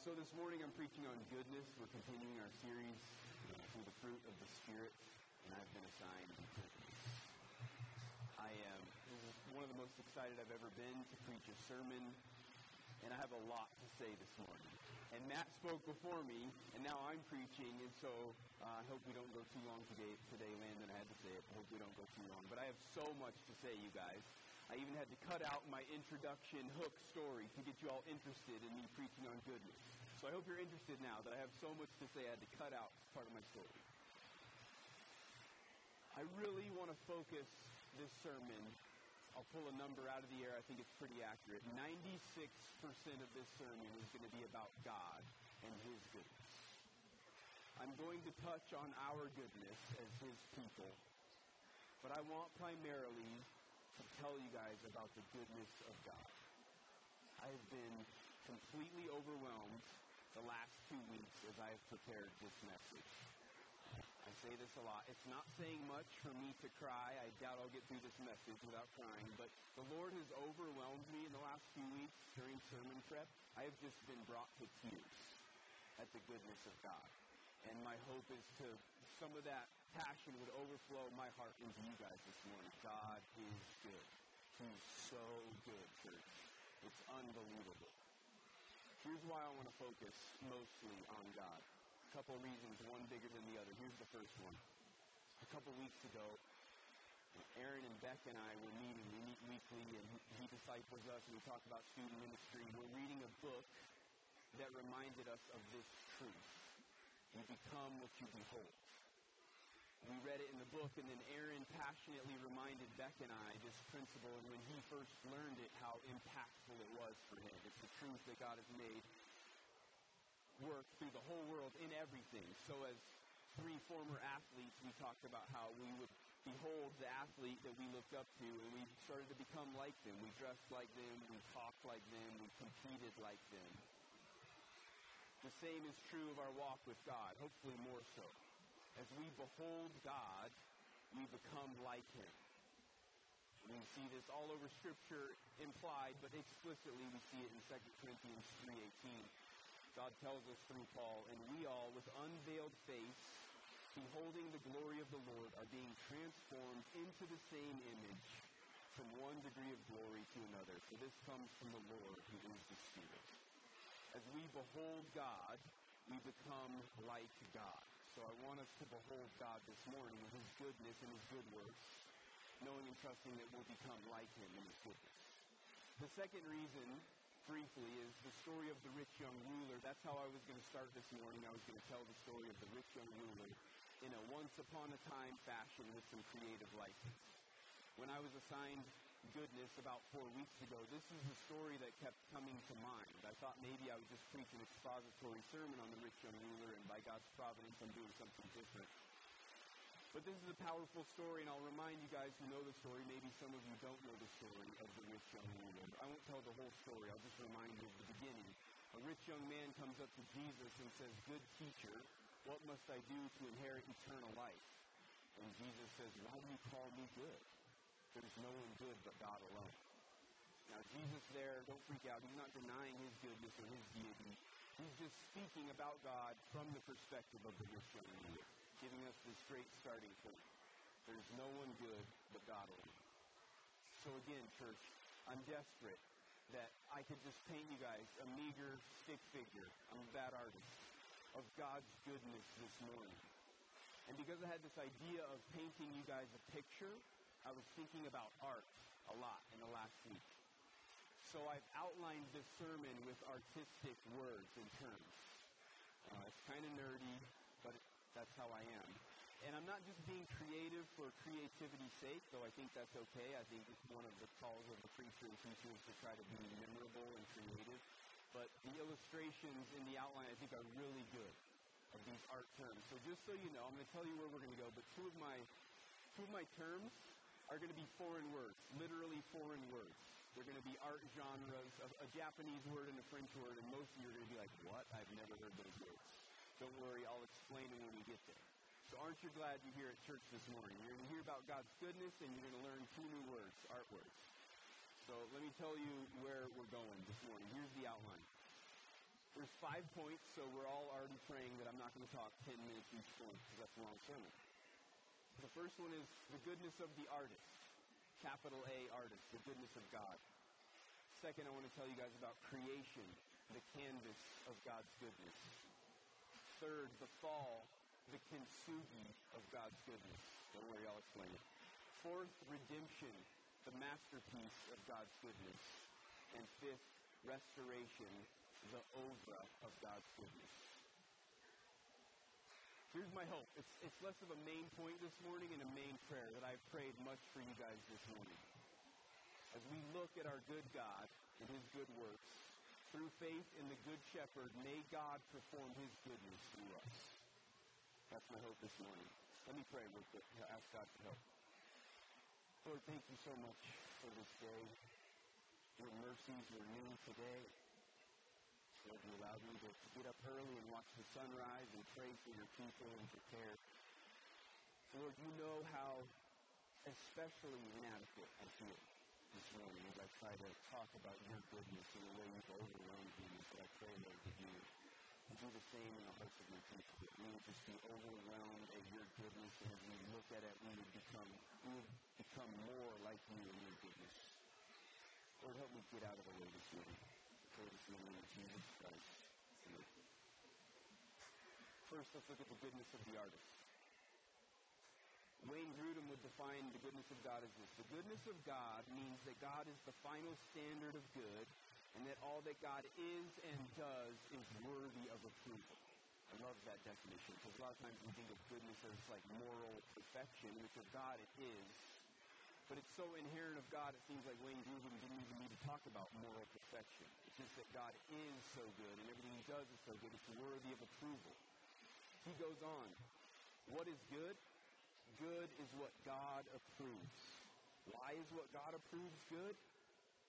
so this morning I'm preaching on goodness. We're continuing our series uh, through the fruit of the Spirit, and I've been assigned goodness. I am one of the most excited I've ever been to preach a sermon, and I have a lot to say this morning. And Matt spoke before me, and now I'm preaching, and so uh, I hope we don't go too long today, today, Landon. I had to say it. I hope we don't go too long. But I have so much to say, you guys. I even had to cut out my introduction hook story to get you all interested in me preaching on goodness. So I hope you're interested now that I have so much to say I had to cut out part of my story. I really want to focus this sermon. I'll pull a number out of the air. I think it's pretty accurate. 96% of this sermon is going to be about God and His goodness. I'm going to touch on our goodness as His people, but I want primarily to tell you guys about the goodness of God. I have been completely overwhelmed the last two weeks as I have prepared this message. I say this a lot. It's not saying much for me to cry. I doubt I'll get through this message without crying, but the Lord has overwhelmed me in the last few weeks during sermon prep. I have just been brought to tears at the goodness of God. And my hope is to some of that passion would overflow my heart into you guys this morning. God is good. He's so good, church. It's unbelievable. Here's why I want to focus mostly on God. A couple reasons, one bigger than the other. Here's the first one. A couple weeks ago, Aaron and Beck and I were meeting. We meet weekly, and he disciples us, and we talk about student ministry. We're reading a book that reminded us of this truth. You become what you behold. We read it in the book, and then Aaron passionately reminded Beck and I this principle, and when he first learned it, how impactful it was for him. It's the truth that God has made work through the whole world in everything. So as three former athletes, we talked about how we would behold the athlete that we looked up to, and we started to become like them. We dressed like them, we talked like them, we competed like them. The same is true of our walk with God, hopefully more so. As we behold God, we become like Him. We see this all over Scripture implied, but explicitly we see it in 2 Corinthians 3.18. God tells us through Paul, and we all, with unveiled face, beholding the glory of the Lord, are being transformed into the same image from one degree of glory to another. For this comes from the Lord, who is the Spirit. As we behold God, we become like God. So I want us to behold God this morning in His goodness and His good works, knowing and trusting that we'll become like Him in His goodness. The second reason, briefly, is the story of the rich young ruler. That's how I was going to start this morning. I was going to tell the story of the rich young ruler in a once upon a time fashion with some creative license. When I was assigned goodness about four weeks ago, this is the story that kept coming to mind. I thought maybe I would just preach an expository sermon on the rich young ruler, and by God's providence, I'm doing something different. But this is a powerful story, and I'll remind you guys who know the story. Maybe some of you don't know the story of the rich young ruler. I won't tell the whole story. I'll just remind you of the beginning. A rich young man comes up to Jesus and says, Good teacher, what must I do to inherit eternal life? And Jesus says, Why do you call me good? There's no one good but God alone. Now, Jesus there, don't freak out. He's not denying his goodness or his deity. He's just speaking about God from the perspective of the ruler, giving us this great starting point. There's no one good but God alone. So again, church, I'm desperate that I could just paint you guys a meager stick figure. I'm a bad artist of God's goodness this morning. And because I had this idea of painting you guys a picture, I was thinking about art a lot in the last week. So I've outlined this sermon with artistic words and terms. Uh, it's kind of nerdy, but it, that's how I am. And I'm not just being creative for creativity's sake, though I think that's okay. I think it's one of the calls of the preacher and teacher is to try to be memorable and creative. But the illustrations in the outline I think are really good of these art terms. So just so you know, I'm going to tell you where we're going to go, but two of my two of my terms are going to be foreign words, literally foreign words. They're going to be art genres, a, Japanese word and a French word, and most of you are going to be like, what? I've never heard those words. Don't worry, I'll explain them when we get there. So aren't you glad you're here at church this morning? You're going to hear about God's goodness, and you're going to learn two new words, art words. So let me tell you where we're going this morning. Here's the outline. There's five points, so we're all already praying that I'm not going to talk 10 minutes each point because that's the wrong sermon. The first one is the goodness of the artist. Capital A artist, the goodness of God. Second, I want to tell you guys about creation, the canvas of God's goodness. Third, the fall, the kintsugi of God's goodness. Don't worry, I'll explain it. Fourth, redemption, the masterpiece of God's goodness. And fifth, restoration, the oeuvre of God's goodness. Here's my hope. It's, it's less of a main point this morning and a main prayer that I've prayed much for you guys this morning. As we look at our good God and his good works, through faith in the good shepherd, may God perform his goodness through us. That's my hope this morning. Let me pray real quick. Ask God for help. Lord, thank you so much for this day. Your mercies were new today. Lord, you allowed me to get up early and watch the sunrise and pray for your people and prepare. Lord, you know how especially inadequate I feel this morning as I try to talk about your goodness and the way you've overwhelmed me. So I pray, Lord, that you do the same in the hearts of your people. That we would just be overwhelmed at your goodness, and as we look at it, we would become we would become more like you in your goodness. Lord, help me get out of the way this morning. In Jesus Christ. First, let's look at the goodness of the artist. Wayne Grudem would define the goodness of God as this. The goodness of God means that God is the final standard of good and that all that God is and does is worthy of approval. I love that definition because a lot of times we think of goodness as like moral perfection, which of God it is. But it's so inherent of God, it seems like Wayne Grudem didn't even need to talk about moral perfection. It's just that God is so good and everything he does is so good. It's worthy of approval. He goes on. What is good? Good is what God approves. Why is what God approves good?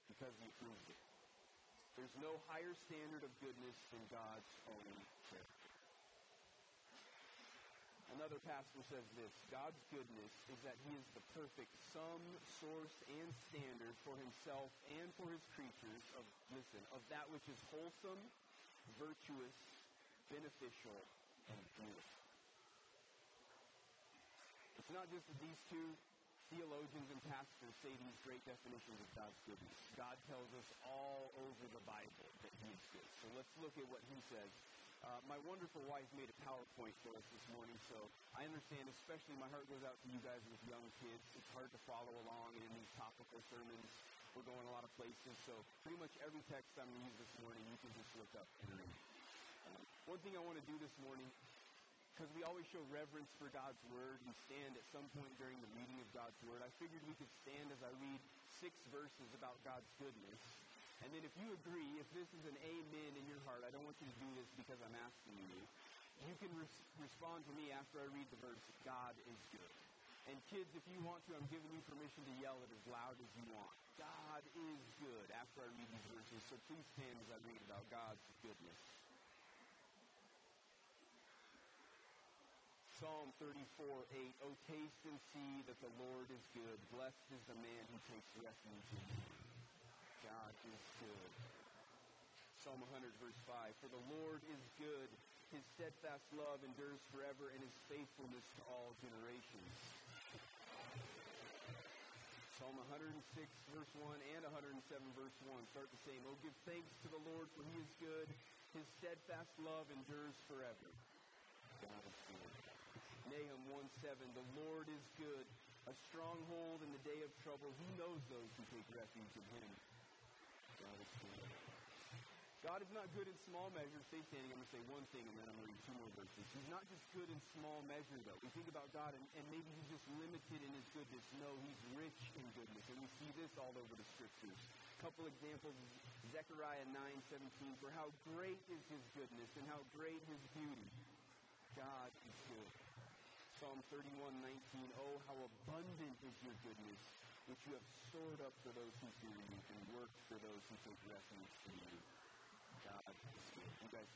Because he approves it. There's no higher standard of goodness than God's own character. Another pastor says this God's goodness is that he is the perfect sum, source, and standard for himself and for his creatures of, listen, of that which is wholesome, virtuous, beneficial, and beautiful. It's not just that these two theologians and pastors say these great definitions of God's goodness. God tells us all over the Bible that he is good. So let's look at what he says uh, my wonderful wife made a PowerPoint for us this morning, so I understand, especially my heart goes out to you guys with young kids. It's hard to follow along in these topical sermons. We're going a lot of places, so pretty much every text I'm going to use this morning, you can just look up and read. Um, one thing I want to do this morning, because we always show reverence for God's Word, we stand at some point during the reading of God's Word. I figured we could stand as I read six verses about God's goodness and then if you agree, if this is an amen in your heart, I don't want you to do this because I'm asking you. You can res- respond to me after I read the verse, God is good. And kids, if you want to, I'm giving you permission to yell it as loud as you want. God is good after I read these verses, so please stand as I read about God's goodness. Psalm 34, 8. Oh, taste and see that the Lord is good. Blessed is the man who takes refuge in him. God is good. Psalm 100, verse 5. For the Lord is good. His steadfast love endures forever, and his faithfulness to all generations. Psalm 106, verse 1, and 107, verse 1 start the same. Oh, give thanks to the Lord, for he is good. His steadfast love endures forever. God is good. Nahum 1 7, the Lord is good, a stronghold in the day of trouble. He knows those who take refuge in him. God is not good in small measure. Stay standing. I'm going to say one thing and then I'm going to read two more verses. He's not just good in small measure, though. We think about God and, and maybe he's just limited in his goodness. No, he's rich in goodness. And we see this all over the scriptures. A couple examples Zechariah 9 17. For how great is his goodness and how great his beauty. God is good. Psalm 31 19. Oh, how abundant is your goodness which you have stored up for those who fear you and worked for those who take refuge in you. God is. You guys.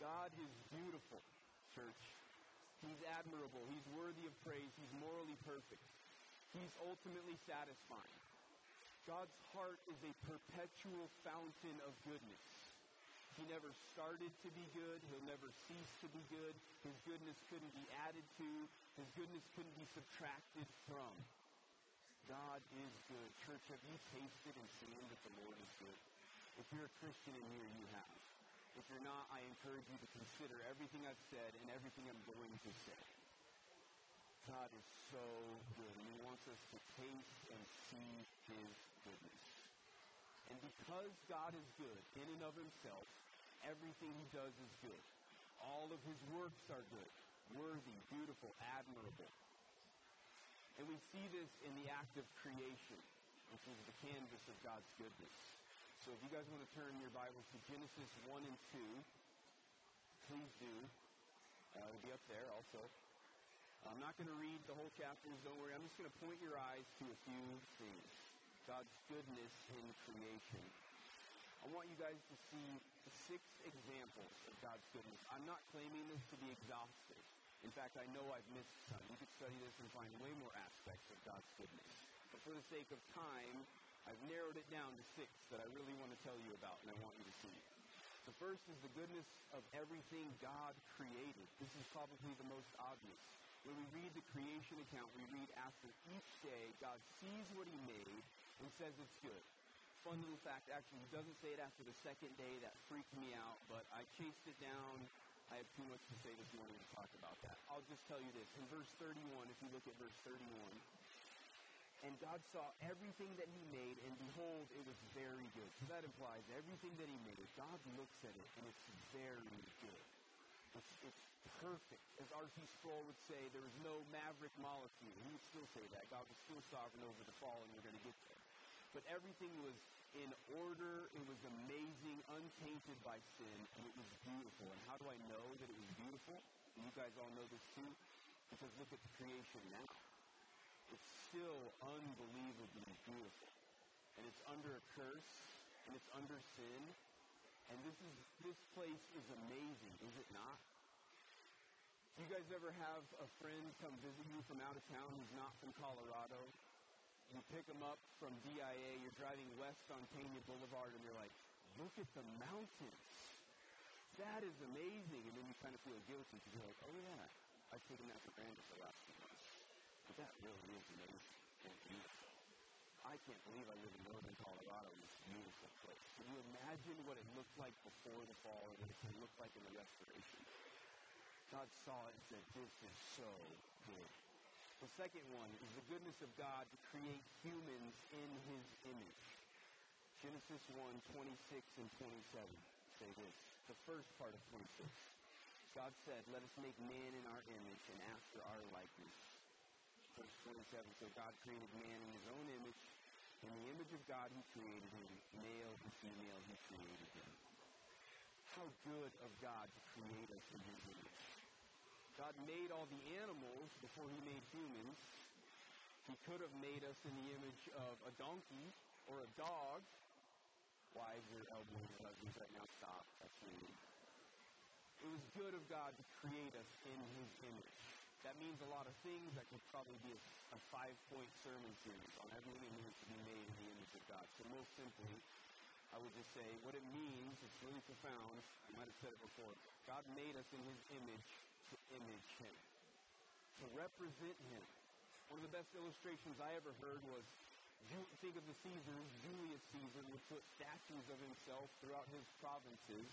God is beautiful, church. He's admirable. He's worthy of praise. He's morally perfect. He's ultimately satisfying. God's heart is a perpetual fountain of goodness. He never started to be good. He'll never cease to be good. His goodness couldn't be added to. His goodness couldn't be subtracted from. God is good. Church, have you tasted and seen that the Lord is good? If you're a Christian in here, you have. If you're not, I encourage you to consider everything I've said and everything I'm going to say. God is so good, He wants us to taste and see His goodness. And because God is good in and of Himself, everything He does is good. All of His works are good, worthy, beautiful, admirable. And we see this in the act of creation, which is the canvas of God's goodness. So if you guys want to turn your Bibles to Genesis 1 and 2, please do. Uh, it'll be up there also. I'm not going to read the whole chapters, don't worry. I'm just going to point your eyes to a few things. God's goodness in creation. I want you guys to see six examples of God's goodness. I'm not claiming this to be exhaustive. In fact, I know I've missed some. You could study this and find way more aspects of God's goodness. But for the sake of time, I've narrowed it down to six that I really want to tell you about and I want you to see. The first is the goodness of everything God created. This is probably the most obvious. When we read the creation account, we read after each day, God sees what he made and says it's good. Fun little fact, actually, he doesn't say it after the second day. That freaked me out, but I chased it down. I have too much to say this morning to talk about that. I'll just tell you this. In verse 31, if you look at verse 31, and God saw everything that he made, and behold, it was very good. So that implies everything that he made, God looks at it, and it's very good. It's, it's perfect. As R.C. Sproul would say, there was no maverick molecule. He would still say that. God was still sovereign over the fall, and we're going to get there. But everything was in order. It was amazing, untainted by sin, and it was beautiful. And how do I know that it was beautiful? You guys all know this too? Because look at the creation now. It's still unbelievably beautiful. And it's under a curse, and it's under sin. And this is this place is amazing, is it not? Do you guys ever have a friend come visit you from out of town who's not from Colorado? You pick them up from DIA, you're driving west on Pena Boulevard, and you're like, look at the mountains. That is amazing. And then you kind of feel guilty because you're like, oh yeah, I've taken that for granted for the last few months. But that really is amazing and beautiful. I can't believe I live in northern Colorado in this beautiful place. Can you imagine what it looked like before the fall and what it's going to look like in the restoration? God saw it and said, this is so good. The second one is the goodness of God to create humans in his image. Genesis 1, 26 and 27 say this. The first part of 26. God said, let us make man in our image and after our likeness. Verse 27, so God created man in his own image. In the image of God he created him. Male and female he created him. How good of God to create us in his image. God made all the animals before he made humans. He could have made us in the image of a donkey or a dog. Wives are elbowing their husbands right now. Stop. That's mean. It was good of God to create us in his image. That means a lot of things. That could probably be a, a five-point sermon series on everything it means to be made in the image of God. So most simply, I would just say what it means, it's really profound. I might have said it before. God made us in his image to image him, to represent him. One of the best illustrations I ever heard was think of the Caesars. Julius Caesar would put statues of himself throughout his provinces,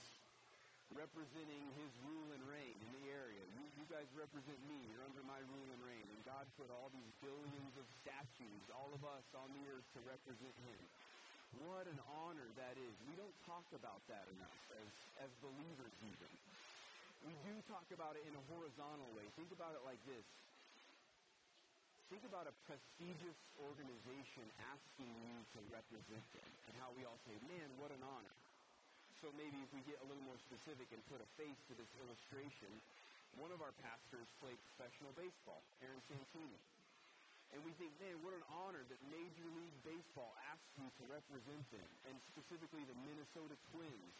representing his rule and reign in the area. You, you guys represent me. You're under my rule and reign. And God put all these billions of statues, all of us on the earth to represent him. What an honor that is. We don't talk about that enough as, as believers even. We do talk about it in a horizontal way. Think about it like this. Think about a prestigious organization asking you to represent them and how we all say, man, what an honor. So maybe if we get a little more specific and put a face to this illustration, one of our pastors played professional baseball, Aaron Santini. And we think, man, what an honor that Major League Baseball asks you to represent them, and specifically the Minnesota Twins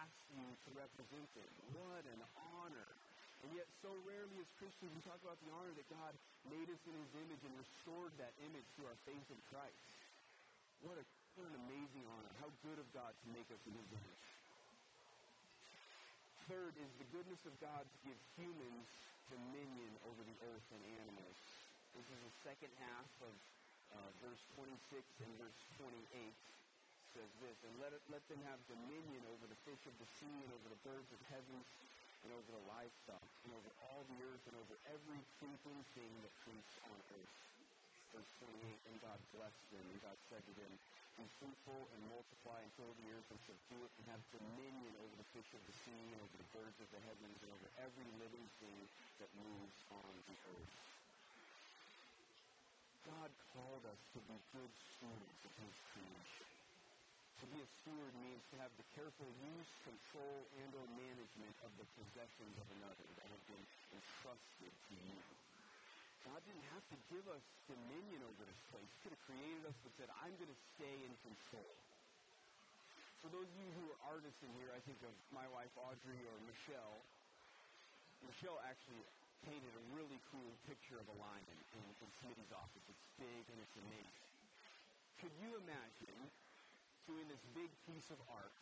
ask you to represent them. What an honor. And yet, so rarely as Christians, we talk about the honor that God made us in His image and restored that image through our faith in Christ. What, a, what an amazing honor. How good of God to make us in his image. Third is the goodness of God to give humans dominion over the earth and animals. This is the second half of uh, verse 26 and verse 28 says this, and let, it, let them have dominion over the fish of the sea and over the birds of heaven and over the livestock and over all the earth and over every creeping thing that creeps on earth. Verse 28, and God blessed them, and God said to them, Be fruitful and multiply and fill the earth and subdue it and have dominion over the fish of the sea and over the birds of the heavens and over every living thing that moves on the earth. God called us to be good stewards of His creation. To be a steward means to have the careful use, control, and or management of the possessions of another that have been entrusted to you. God didn't have to give us dominion over this place. He could have created us but said, I'm going to stay in control. For those of you who are artists in here, I think of my wife Audrey or Michelle. Michelle actually painted a really cool picture of a lion in, in Smitty's office. It's big and it's amazing. Could you imagine doing this big piece of art,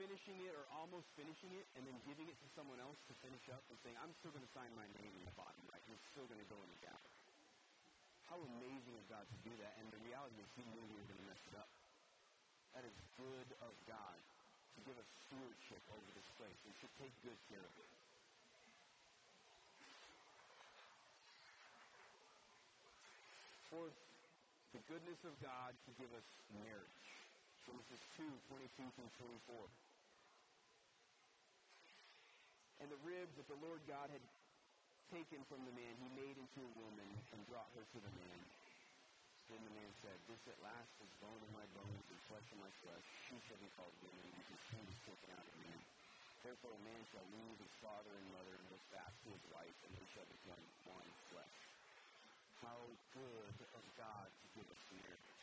finishing it or almost finishing it, and then giving it to someone else to finish up and saying, I'm still going to sign my name in the bottom right. It's still going to go in the gallery. How amazing of God to do that. And the reality is he knew we were going to mess it up. That is good of God to give us stewardship over this place. We should take good care of it. Fourth, the goodness of God to give us marriage. Genesis 2, 22 through 24. And the rib that the Lord God had taken from the man, he made into a woman and brought her to the man. Then the man said, This at last is bone of my bones and flesh of my flesh. She shall be called woman because she was taken out of man. Therefore a man shall leave his father and mother and go fast to his wife, and they shall become one flesh. How good of God to give us marriage.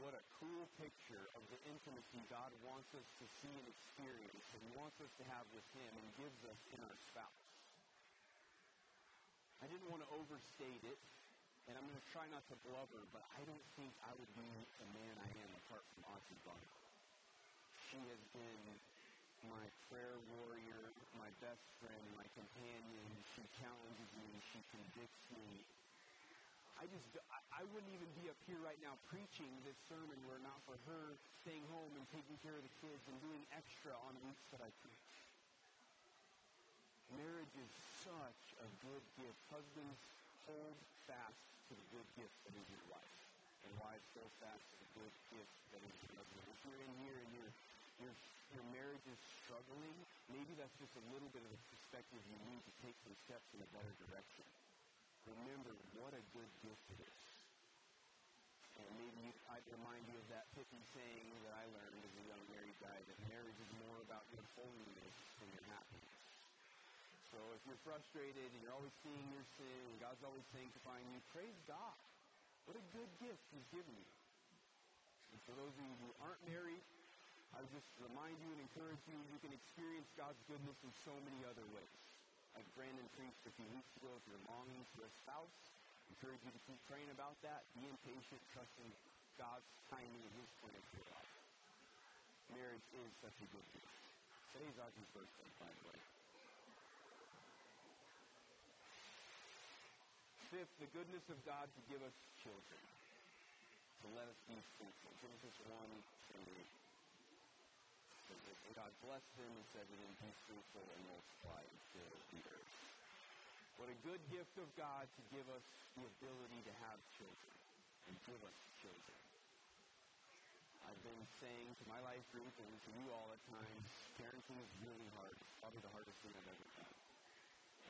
What a cool picture of the intimacy God wants us to see and experience and wants us to have with Him and gives us in our spouse. I didn't want to overstate it, and I'm going to try not to blubber, but I don't think I would be the man I am apart from Audrey Barlow. She has been my prayer warrior, my best friend, my companion. She challenges me. She convicts me. I just, I wouldn't even be up here right now preaching this sermon were it not for her staying home and taking care of the kids and doing extra on weeks that I preach. Marriage is such a good gift. Husbands, hold fast to the good gift that is your wife. And wives, hold fast to the good gift that is your husband. If you're in here and your your, your marriage is struggling, maybe that's just a little bit of a perspective you need to take some steps in a better direction. Remember what a good gift it is. And maybe I'd remind you of that pithy saying that I learned as a young married guy that marriage is more about your holiness than your happiness. So if you're frustrated and you're always seeing your sin and God's always sanctifying you, praise God. What a good gift He's given you. And for those of you who aren't married, I just remind you and encourage you, you can experience God's goodness in so many other ways. Like Brandon preached a few weeks ago, if you're longing for a spouse, I encourage you to keep praying about that. Be impatient, trusting God's timing and His plan for your life. Marriage is such a good gift. Today's Audrey's birthday, by the way. Fifth, the goodness of God to give us children. To let us be fruitful. Genesis 1, 28. And God blessed them and said to them, Be fruitful and multiply and fill the earth. What a good gift of God to give us the ability to have children and give us children. I've been saying to my life group and to you all at times, parenting is really hard. It's probably the hardest thing I've ever done.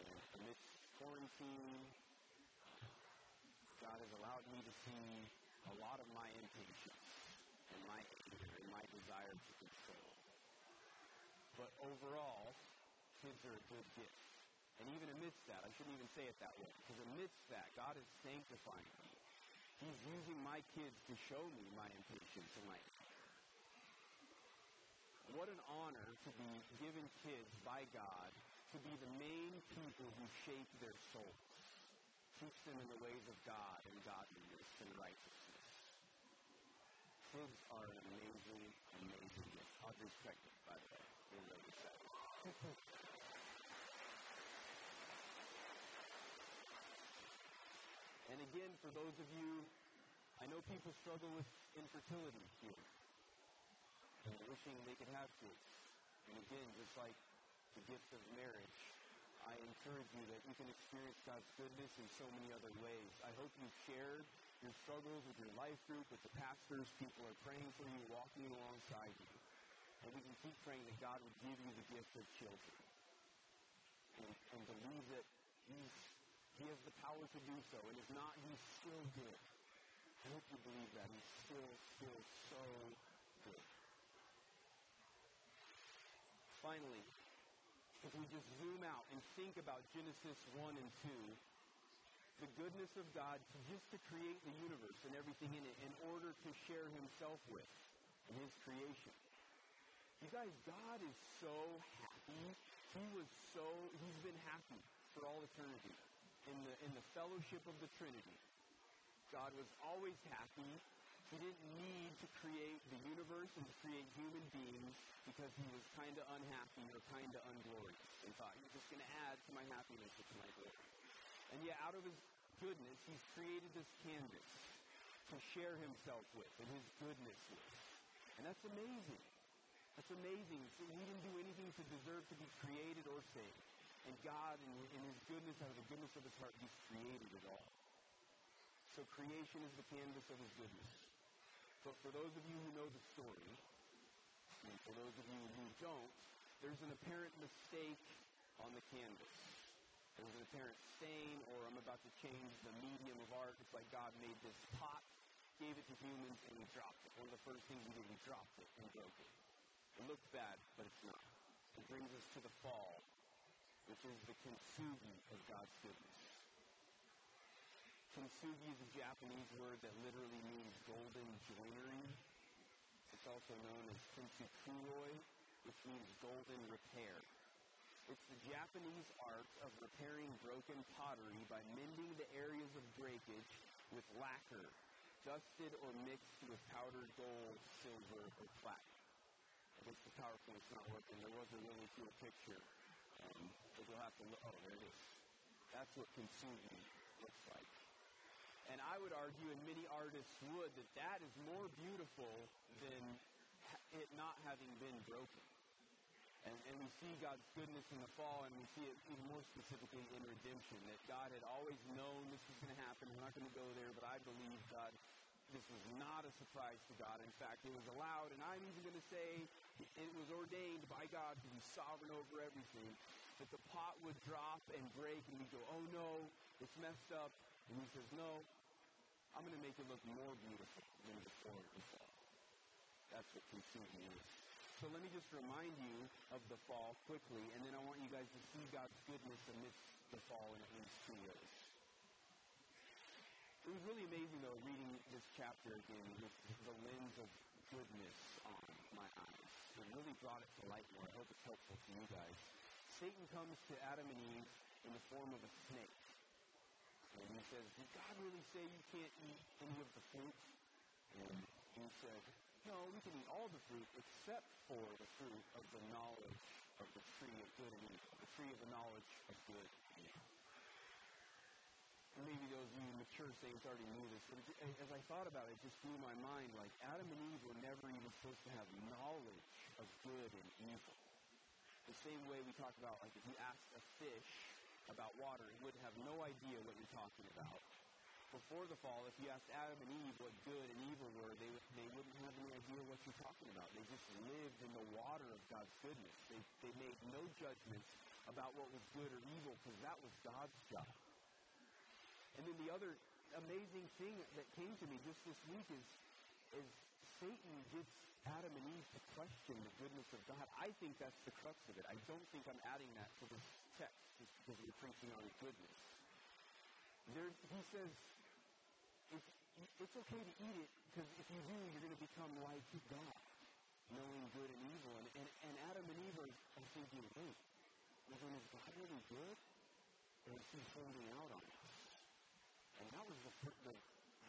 And amidst quarantine, God has allowed me to see a lot of my impatience and my anger and my desire to control. But overall, kids are a good gift. And even amidst that, I shouldn't even say it that way, because amidst that, God is sanctifying me. He's using my kids to show me my impatience and my what an honor to be given kids by God to be the main people who shape their souls, Teach them in the ways of God and godliness and righteousness. Kids are an amazing, amazing gift. Audrey's pregnant, by the way. And again, for those of you, I know people struggle with infertility here. And wishing they could have kids. And again, just like the gift of marriage, I encourage you that you can experience God's goodness in so many other ways. I hope you've shared your struggles with your life group, with the pastors. People are praying for you, walking alongside you. And we can keep praying that God would give you the gift of children. And, and believe that he's, He has the power to do so. And if not, He's still good. I hope you believe that. He's still, still so good. Finally, if we just zoom out and think about Genesis 1 and 2, the goodness of God to just to create the universe and everything in it in order to share himself with in his creation. You guys, God is so happy. He was so, he's been happy for all eternity. In the, in the fellowship of the Trinity, God was always happy he didn't need to create the universe and to create human beings because he was kind of unhappy or kind of unglorious and thought was just going to add to my happiness or to my glory. And yet, out of his goodness, he's created this canvas to share himself with and his goodness with. And that's amazing. That's amazing. We didn't do anything to deserve to be created or saved. And God, in, in his goodness, out of the goodness of his heart, he's created it all. So creation is the canvas of his goodness. But for those of you who know the story, and for those of you who don't, there's an apparent mistake on the canvas. There's an apparent stain, or I'm about to change the medium of art. It's like God made this pot, gave it to humans, and he dropped it. One of the first things he did, he dropped it and broke it. It looks bad, but it's not. It brings us to the fall, which is the kintsugi of God's goodness. Kintsugi is a Japanese word that literally means golden joinery. It's also known as kintsukuroi, which means golden repair. It's the Japanese art of repairing broken pottery by mending the areas of breakage with lacquer, dusted or mixed with powdered gold, silver, or platinum. Guess the PowerPoint's not working. There was a really cool picture. Um, but you'll have to look. Oh, there it is. That's what kintsugi looks like. And I would argue, and many artists would, that that is more beautiful than it not having been broken. And, and we see God's goodness in the fall, and we see it even more specifically in redemption, that God had always known this was going to happen. We're not going to go there, but I believe God, this was not a surprise to God. In fact, it was allowed, and I'm even going to say it was ordained by God to be sovereign over everything, that the pot would drop and break, and we go, oh no, it's messed up. And he says, no, I'm going to make it look more beautiful than before the fall. That's what kintsugi is. So let me just remind you of the fall quickly, and then I want you guys to see God's goodness amidst the fall in at least two ways. It was really amazing, though, reading this chapter again with the lens of goodness on my eyes. It really brought it to light more. I hope it's helpful to you guys. Satan comes to Adam and Eve in the form of a snake. And he says, Did God really say you can't eat any of the fruit? And he said, No, we can eat all the fruit except for the fruit of the knowledge of the tree of good and evil, the tree of the knowledge of good and evil. Maybe those of you mature saints already knew this, but as I thought about it, it just blew my mind. Like Adam and Eve were never even supposed to have knowledge of good and evil. The same way we talk about, like if you ask a fish about water, he would have no idea what you're talking about. Before the fall, if you asked Adam and Eve what good and evil were, they, they wouldn't have any idea what you're talking about. They just lived in the water of God's goodness. They, they made no judgments about what was good or evil because that was God's job. And then the other amazing thing that came to me just this week is, is Satan gets Adam and Eve to question the goodness of God. I think that's the crux of it. I don't think I'm adding that to this text just because we're preaching on goodness. There, he says, it's, it's okay to eat it because if you do, you're going to become like God, knowing good and evil. And, and, and Adam and Eve are, thinking, wait, is God really good? Or is he holding out on us? And that was the, the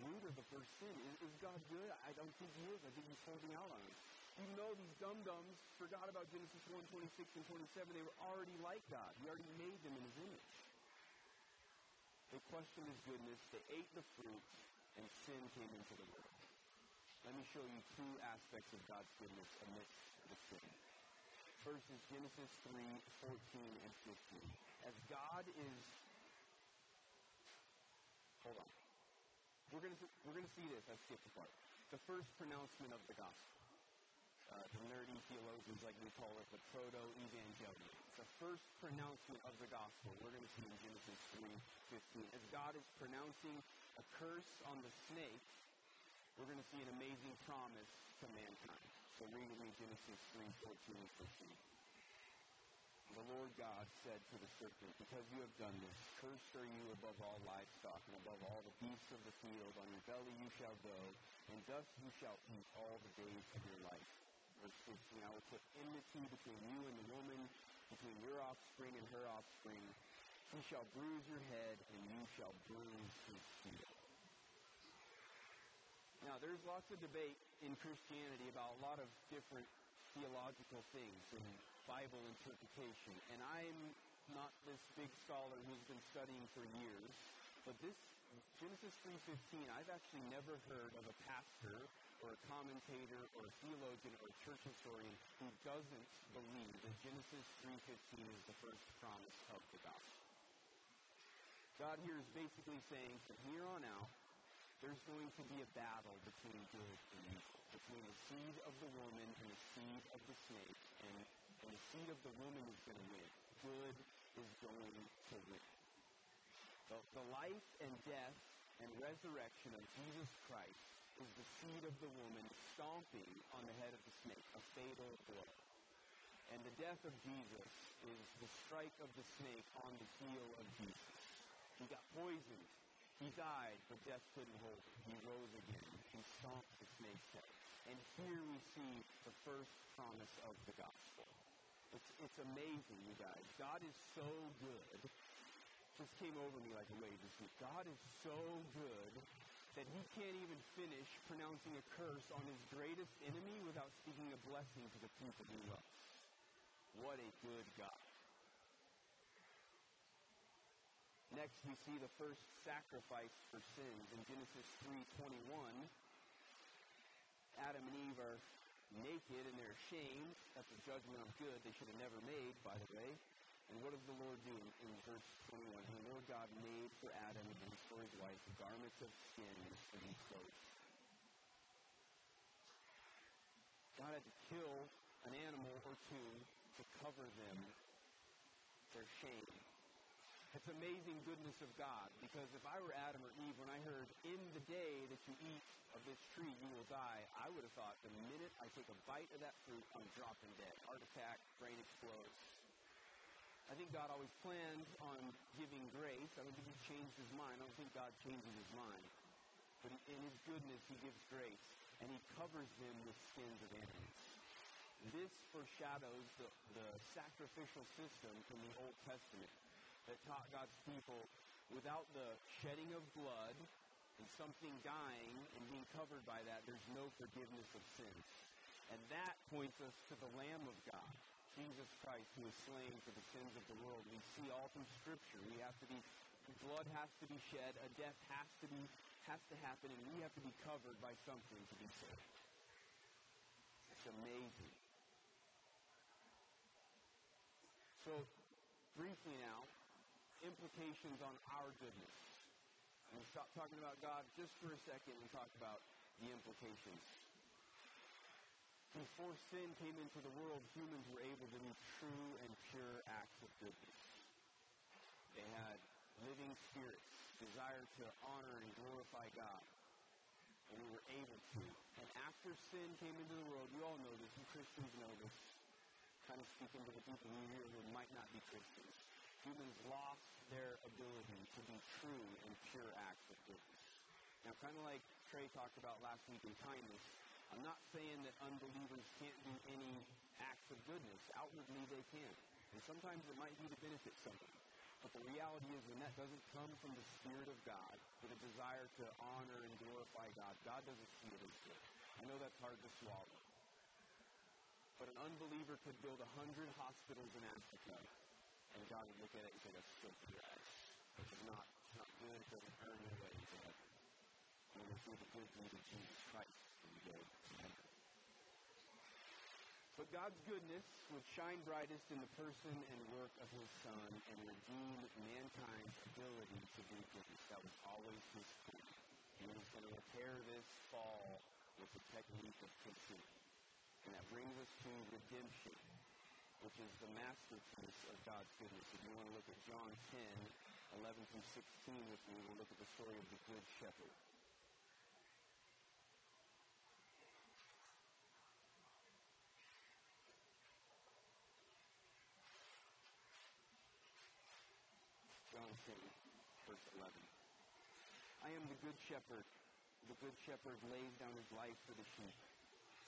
root of the first sin. Is, is God good? I don't think he is. I think he's holding out on us. Even though these dum-dums forgot about Genesis 1, 26 and 27, they were already like God. He already made them in his image. They questioned his goodness. They ate the fruit, and sin came into the world. Let me show you two aspects of God's goodness amidst the sin. First is Genesis 3, 14 and 15. As God is Hold on. We're going to we're to see this. I skipped part. The first pronouncement of the gospel. Uh, the nerdy theologians, like we call it, the proto-evangelium. The first pronouncement of the gospel we're going to see in Genesis 3:15. As God is pronouncing a curse on the snake, we're going to see an amazing promise to mankind. So read with me Genesis 3:14 and 15 the Lord God said to the serpent, Because you have done this, cursed are you above all livestock and above all the beasts of the field. On your belly you shall go, and dust you shall eat all the days of your life. Verse 15, I will put enmity between you and the woman, between your offspring and her offspring. He shall bruise your head, and you shall bruise his heel. Now, there's lots of debate in Christianity about a lot of different theological things and Bible interpretation. And I'm not this big scholar who's been studying for years, but this Genesis 3:15, I've actually never heard of a pastor or a commentator or a theologian or a church historian who doesn't believe that Genesis 3:15 is the first promise of the gospel. God here is basically saying from here on out, there's going to be a battle between good and evil, between the seed of the woman and the seed of the snake, and, and the seed of the woman is going to win. Good is going to win. The, the life and death and resurrection of Jesus Christ is the seed of the woman stomping on the head of the snake, a fatal blow. And the death of Jesus is the strike of the snake on the heel of Jesus. He got poisoned he died, but death couldn't hold him. He rose again. He stomped the snake's head. And here we see the first promise of the gospel. It's, it's amazing, you guys. God is so good. Just came over me like a wave this week. God is so good that he can't even finish pronouncing a curse on his greatest enemy without speaking a blessing to the people he loves. What a good God. Next, we see the first sacrifice for sins in Genesis 3:21. Adam and Eve are naked and they're ashamed. That's a judgment of good they should have never made, by the way. And what does the Lord do in, in verse 21? The Lord God made for Adam and for his wife garments of skin for these clothes. God had to kill an animal or two to cover them their shame it's amazing goodness of God because if I were Adam or Eve, when I heard, in the day that you eat of this tree, you will die, I would have thought the minute I take a bite of that fruit, I'm dropping dead. Heart attack, brain explodes. I think God always planned on giving grace. I don't think he changed his mind. I don't think God changes his mind. But in his goodness, he gives grace, and he covers them with skins of animals. This foreshadows the, the sacrificial system in the Old Testament that taught God's people without the shedding of blood and something dying and being covered by that, there's no forgiveness of sins. And that points us to the Lamb of God, Jesus Christ, who is slain for the sins of the world. We see all through Scripture. We have to be, blood has to be shed, a death has to be, has to happen, and we have to be covered by something to be saved. It's amazing. So, briefly now, implications on our goodness. And we stop talking about God just for a second and talk about the implications. Before sin came into the world, humans were able to do true and pure acts of goodness. They had living spirits, desire to honor and glorify God. And we were able to. And after sin came into the world, you all know this, you Christians know this, kind of speaking to the people here who might not be Christians humans lost their ability to be true and pure acts of goodness. Now, kind of like Trey talked about last week in kindness, I'm not saying that unbelievers can't do any acts of goodness. Outwardly, they can. And sometimes it might be to benefit someone. But the reality is when that doesn't come from the Spirit of God, with a desire to honor and glorify God, God doesn't see it as good. I know that's hard to swallow. But an unbeliever could build a hundred hospitals in Africa, and God would look at it and say, that's filthy rags. It's not, it's not good. It doesn't earn your way to heaven. When we see the good deed of Jesus Christ, and we go to heaven. But God's goodness would shine brightest in the person and work of his Son and redeem mankind's ability to do goodness. That was always his. And he was going to repair this fall with the technique of pursuit. And that brings us to redemption, which is the masterpiece of God's goodness. If you want to look at John 10, 11 through 16 with me, we'll look at the story of the Good Shepherd. John 10, verse 11. I am the good shepherd. The good shepherd lays down his life for the sheep.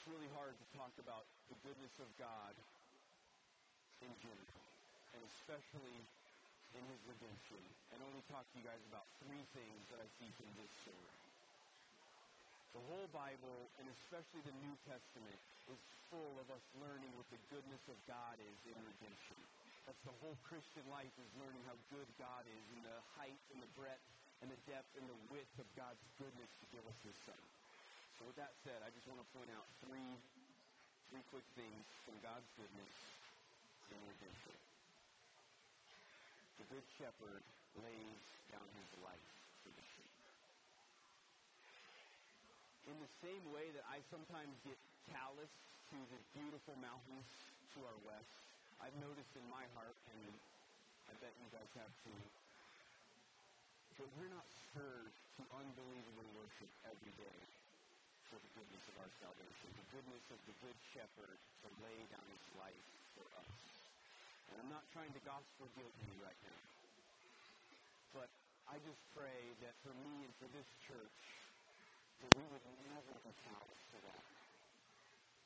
It's really hard to talk about the goodness of God in general, and especially in his redemption, and only talk to you guys about three things that I see from this story. The whole Bible, and especially the New Testament, is full of us learning what the goodness of God is in redemption. That's the whole Christian life is learning how good God is in the height and the breadth and the depth and the width of God's goodness to give us his son. So with that said, I just want to point out three three quick things from God's goodness in redemption. The good shepherd lays down his life for the sheep. In the same way that I sometimes get callous to the beautiful mountains to our west, I've noticed in my heart, and I bet you guys have too, that we're not stirred to unbelievable worship every day for the goodness of our salvation, the goodness of the Good Shepherd to lay down his life for us. And I'm not trying to gospel guilt you right now, but I just pray that for me and for this church, that we would never callous to that.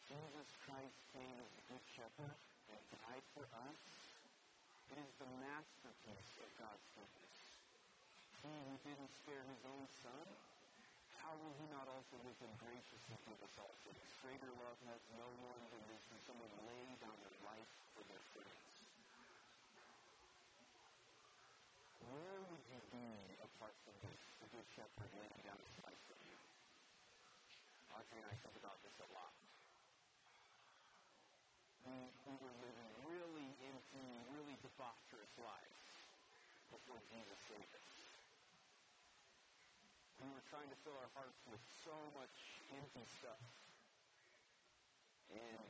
Jesus Christ came as the Good Shepherd and died for us. It is the masterpiece of God's goodness. He who didn't spare his own son, how will he not also with him graciously give us all things? Greater love has no one than this, when someone lay down their life for their friends. Where would you be apart from this, the good shepherd laying down his life for you? Audrey and I think about this a lot. We, we were living really empty, really debaucherous lives before Jesus saved trying to fill our hearts with so much empty stuff. And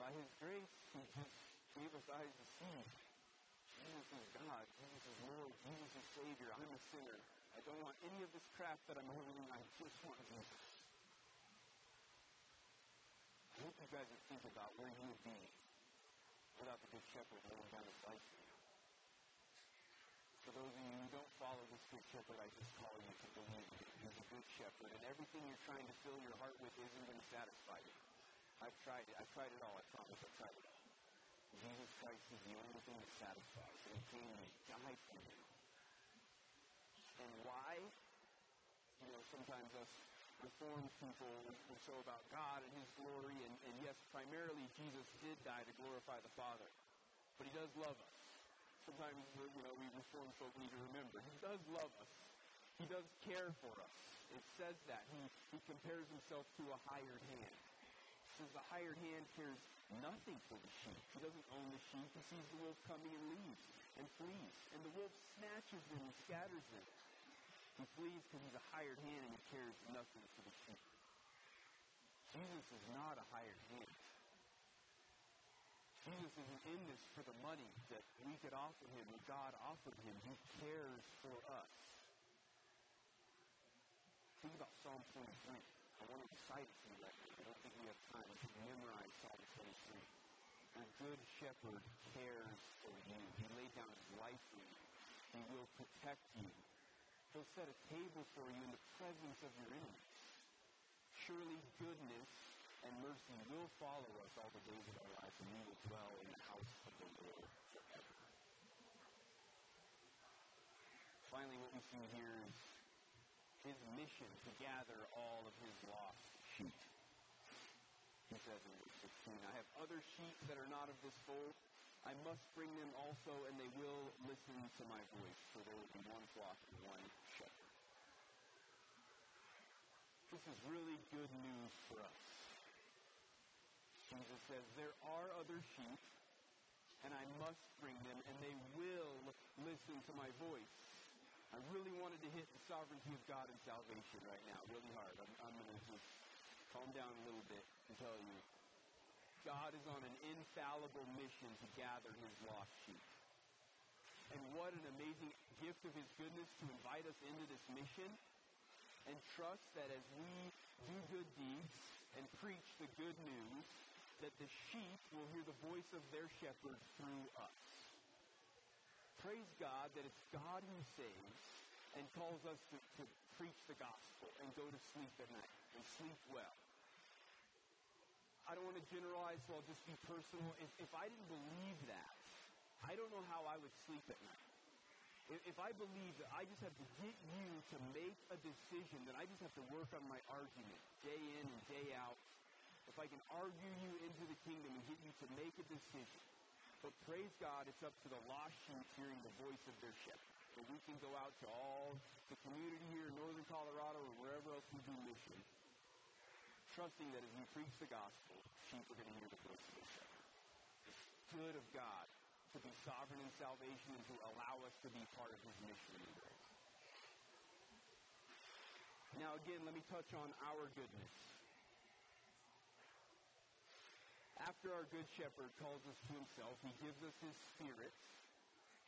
by His grace, He just gave us eyes to see. Jesus is God. Jesus is Lord. Jesus is Savior. I'm a sinner. I don't want any of this crap that I'm holding. I just want Jesus. I hope you guys would think about where you would be without the Good Shepherd laying down his life for you. For those of you who don't follow this Good Shepherd, I just call you to believe that he's a Good Shepherd, and everything you're trying to fill your heart with isn't going to satisfy you. I've tried it. I've tried it all. I promise. I've tried it all. Jesus Christ is the only thing that satisfies, and he came and died for you. And why? You know, sometimes us Reformed people, we're so about God and His glory, and, and yes, primarily Jesus did die to glorify the Father, but He does love us. Sometimes, you know, we Reformed folk need to remember He does love us. He does care for us. It says that he He compares Himself to a hired hand. He says the hired hand cares nothing for the sheep. He doesn't own the sheep. He sees the wolf coming and leaves and flees, and the wolf snatches them and scatters them. He flees because he's a hired hand and he cares nothing for the sheep. Jesus is not a hired hand. Jesus isn't in this for the money that we could offer him and God offered him. He cares for us. Think about Psalm 23. I want to recite it to you right now. I don't think we have time to memorize Psalm 23. Your good shepherd cares for you. He laid down his life for you. He will protect you. He'll set a table for you in the presence of your enemies. Surely goodness and mercy will follow us all the days of our life, and we will dwell in the house of the Lord forever. Finally, what we see here is his mission to gather all of his lost sheep. He says in verse 16, I have other sheep that are not of this fold. I must bring them also, and they will listen to my voice, for there will be one flock and one shepherd. This is really good news for us. Jesus says, There are other sheep, and I must bring them, and they will listen to my voice. I really wanted to hit the sovereignty of God and salvation right now, really hard. I'm, I'm going to just calm down a little bit and tell you God is on an infallible mission to gather his lost sheep. And what an amazing gift of his goodness to invite us into this mission and trust that as we do good deeds and preach the good news, that the sheep will hear the voice of their shepherd through us. Praise God that it's God who saves and calls us to, to preach the gospel and go to sleep at night and sleep well. I don't want to generalize, so I'll just be personal. If, if I didn't believe that, I don't know how I would sleep at night. If, if I believe that I just have to get you to make a decision, that I just have to work on my argument day in and day out, if I can argue you into the kingdom and get you to make a decision. But praise God, it's up to the lost sheep hearing the voice of their shepherd. And we can go out to all the community here in northern Colorado or wherever else we do mission, trusting that as we preach the gospel, sheep are going to hear the voice of their shepherd. It's good of God to be sovereign in salvation and to allow us to be part of his mission. Now again, let me touch on our goodness. After our good shepherd calls us to himself, he gives us his spirit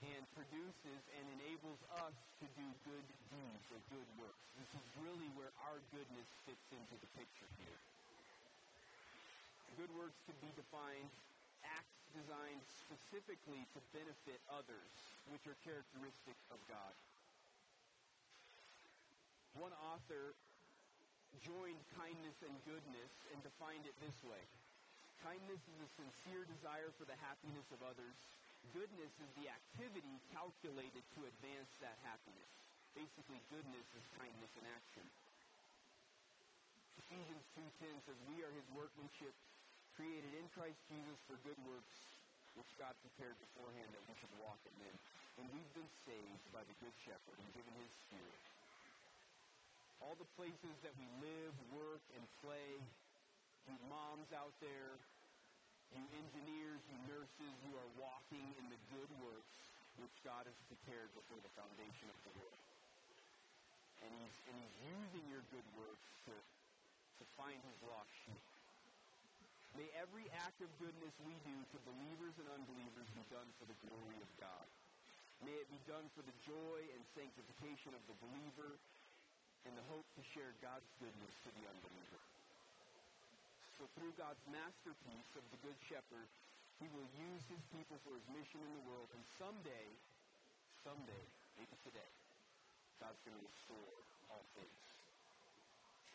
and produces and enables us to do good deeds or good works. This is really where our goodness fits into the picture here. Good works can be defined acts designed specifically to benefit others, which are characteristic of God. One author joined kindness and goodness and defined it this way. Kindness is a sincere desire for the happiness of others. Goodness is the activity calculated to advance that happiness. Basically, goodness is kindness in action. Ephesians 2.10 says, We are his workmanship, created in Christ Jesus for good works, which God prepared beforehand that we should walk in them. And we've been saved by the Good Shepherd and given his Spirit. All the places that we live, work, and play, you moms out there, you engineers, you nurses, you are walking in the good works which God has prepared before the foundation of the world. And he's, and he's using your good works to, to find his lost sheep. May every act of goodness we do to believers and unbelievers be done for the glory of God. May it be done for the joy and sanctification of the believer and the hope to share God's goodness to the unbeliever. So through God's masterpiece of the Good Shepherd, he will use his people for his mission in the world, and someday, someday, maybe today, God's going to restore all things.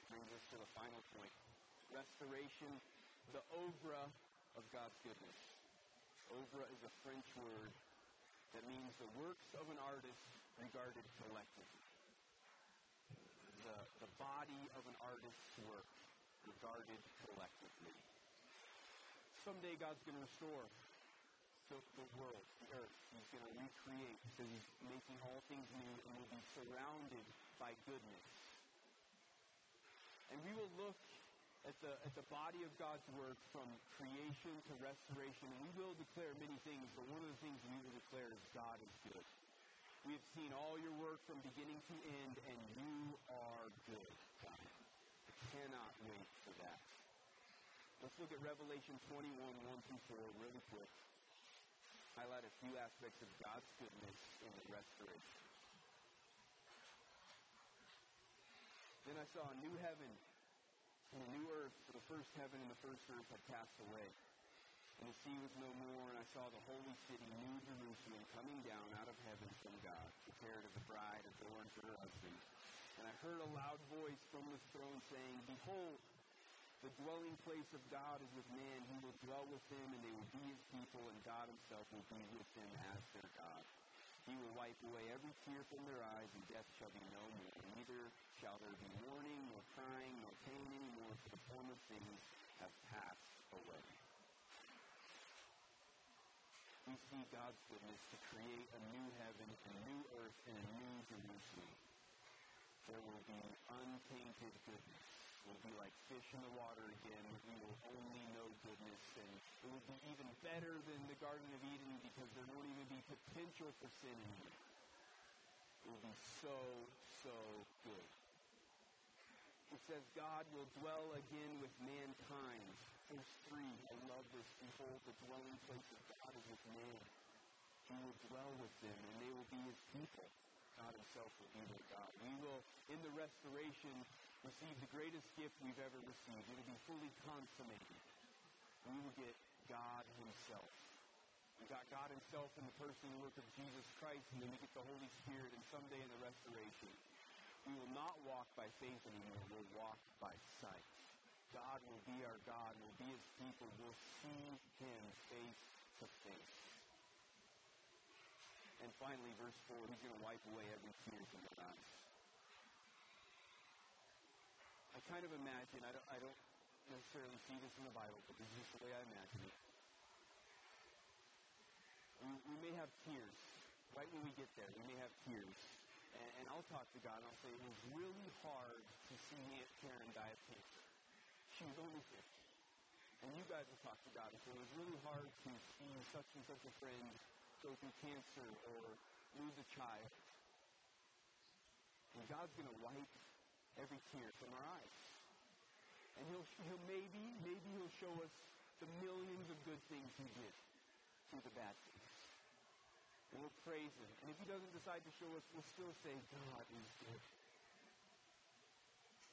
Brings us to the final point. Restoration the oeuvre of God's goodness. Oeuvre is a French word that means the works of an artist regarded collectively. The, the body of an artist's work regarded collectively. Someday God's going to restore the, the world, the earth. He's going to recreate. Says he's making all things new and we'll be surrounded by goodness. And we will look at the, at the body of God's work from creation to restoration. And we will declare many things, but one of the things we will declare is God is good. We have seen all your work from beginning to end, and you are good, God. I cannot wait. Let's look at Revelation 21, 1 through 4, really quick. Highlight a few aspects of God's goodness in the restoration. Then I saw a new heaven and a new earth, for the first heaven and the first earth had passed away. And the sea was no more, and I saw the holy city, New Jerusalem, coming down out of heaven from God, prepared as a bride adorned for her husband. And I heard a loud voice from the throne saying, Behold, the dwelling place of God is with man. He will dwell with them, and they will be his people, and God himself will be with them as their God. He will wipe away every tear from their eyes, and death shall be no more. Neither shall there be mourning, nor crying, nor pain anymore, for the former things have passed away. We see God's goodness to create a new heaven, a new earth, and a new Jerusalem. There will be untainted goodness will be like fish in the water again. We will only know goodness, and it will be even better than the Garden of Eden because there won't even be potential for sin in anymore. It will be so, so good. It says God will dwell again with mankind. Verse 3, I love this. Behold, the dwelling place of God is with man. He will dwell with them, and they will be his people. God himself will be their God. We will, in the restoration, receive the greatest gift we've ever received. It will be fully consummated. We will get God himself. We got God himself in the person work of Jesus Christ, and then we get the Holy Spirit, and someday in the restoration, we will not walk by faith anymore. We'll walk by sight. God will be our God. We'll be his people. We'll see him face to face. And finally, verse 4, he's going to wipe away every tear from their eyes. I kind of imagine, I don't, I don't necessarily see this in the Bible, but this is the way I imagine it. We, we may have tears. Right when we get there, we may have tears. And, and I'll talk to God and I'll say, it was really hard to see Aunt Karen die of cancer. She was only 50. And you guys will talk to God and say, it was really hard to see such and such a friend go through cancer or lose a child. And God's going to wipe every tear from our eyes. And he'll, he'll maybe, maybe he'll show us the millions of good things he did through the bad things. And we'll praise him. And if he doesn't decide to show us, we'll still say, God is good.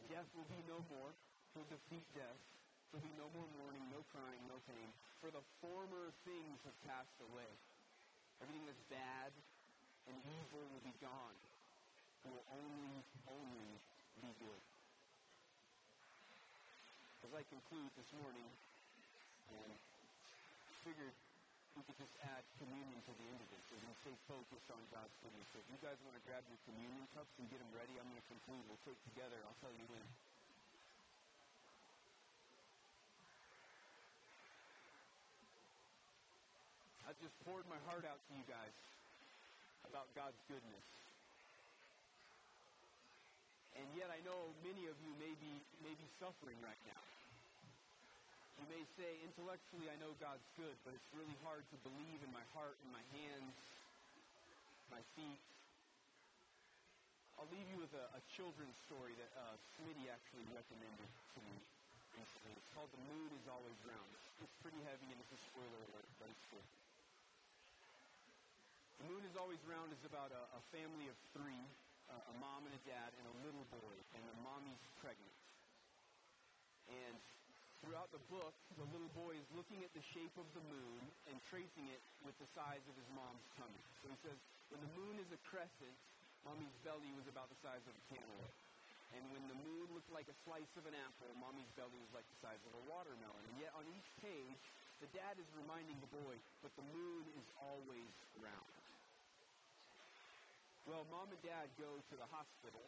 Death will be no more. He'll defeat death. There'll be no more mourning, no crying, no pain. For the former things have passed away. Everything that's bad and evil will be gone. It will only, only be good. As I conclude this morning, and figured we could just add communion to the end of this and we stay focused on God's goodness. So if you guys want to grab your communion cups and get them ready, I'm going to conclude. We'll take together. I'll tell you when. I've just poured my heart out to you guys about God's goodness. And yet I know many of you may be, may be suffering right now. You may say, intellectually, I know God's good, but it's really hard to believe in my heart, in my hands, my feet. I'll leave you with a, a children's story that uh, Smitty actually recommended to me recently. It's called The Moon is Always Round. It's pretty heavy and it's a spoiler alert, but it's good. The Moon is Always Round is about a, a family of three, uh, a mom and a dad and a little boy, and the mommy's pregnant. And throughout the book, the little boy is looking at the shape of the moon and tracing it with the size of his mom's tummy. So he says, when the moon is a crescent, mommy's belly was about the size of a cantaloupe. And when the moon looked like a slice of an apple, mommy's belly was like the size of a watermelon. And yet on each page, the dad is reminding the boy, but the moon is always round. Well, mom and dad go to the hospital.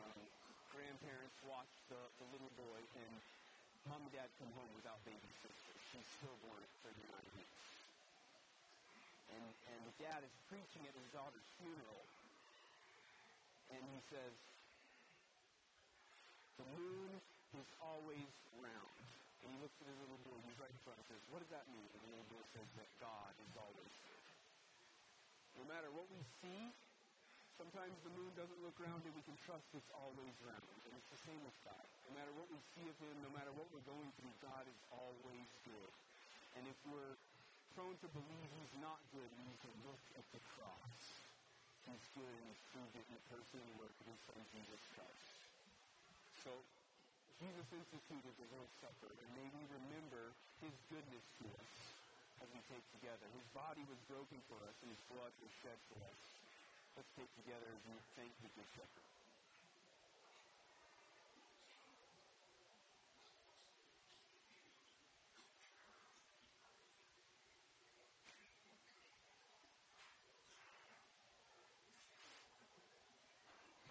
Um, grandparents watch the, the little boy, and mom and dad come home without baby sister. She's stillborn at 39 weeks. And, and the dad is preaching at his daughter's funeral, and he says, the moon is always round. And he looks at his little boy, he's right in front, and says, what does that mean? And the little boy says that God is always. No matter what we see, Sometimes the moon doesn't look rounded. We can trust it's always round. And it's the same with God. No matter what we see of Him, no matter what we're going through, God is always good. And if we're prone to believe He's not good, we need to look at the cross. He's good and He's proved it in the person and work of His Son, Jesus Christ. So, Jesus instituted the Lord's Supper, and may we remember His goodness to us as we take together. His body was broken for us, and His blood was shed for us. Let's take together as we thank the Good Shepherd.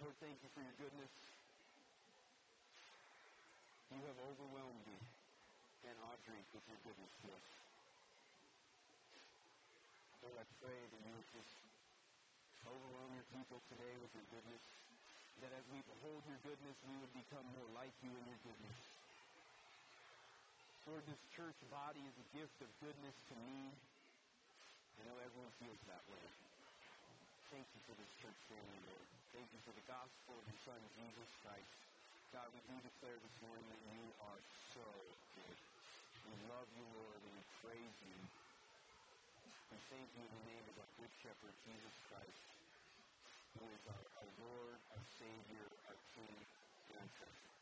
Lord, thank you for your goodness. You have overwhelmed me and Audrey with your goodness to us. Lord, I pray that you would just overwhelm your people today with your goodness. That as we behold your goodness, we would become more like you in your goodness. Lord, this church body is a gift of goodness to me. I know everyone feels that way. Thank you for this church family, Lord. Thank you for the gospel of your Son, Jesus Christ. God, we do declare this morning that you are so good. We love you, Lord, and we praise you. We thank you in the name of the Good Shepherd, Jesus Christ, who is our, our Lord, our Savior, our King, and our Church.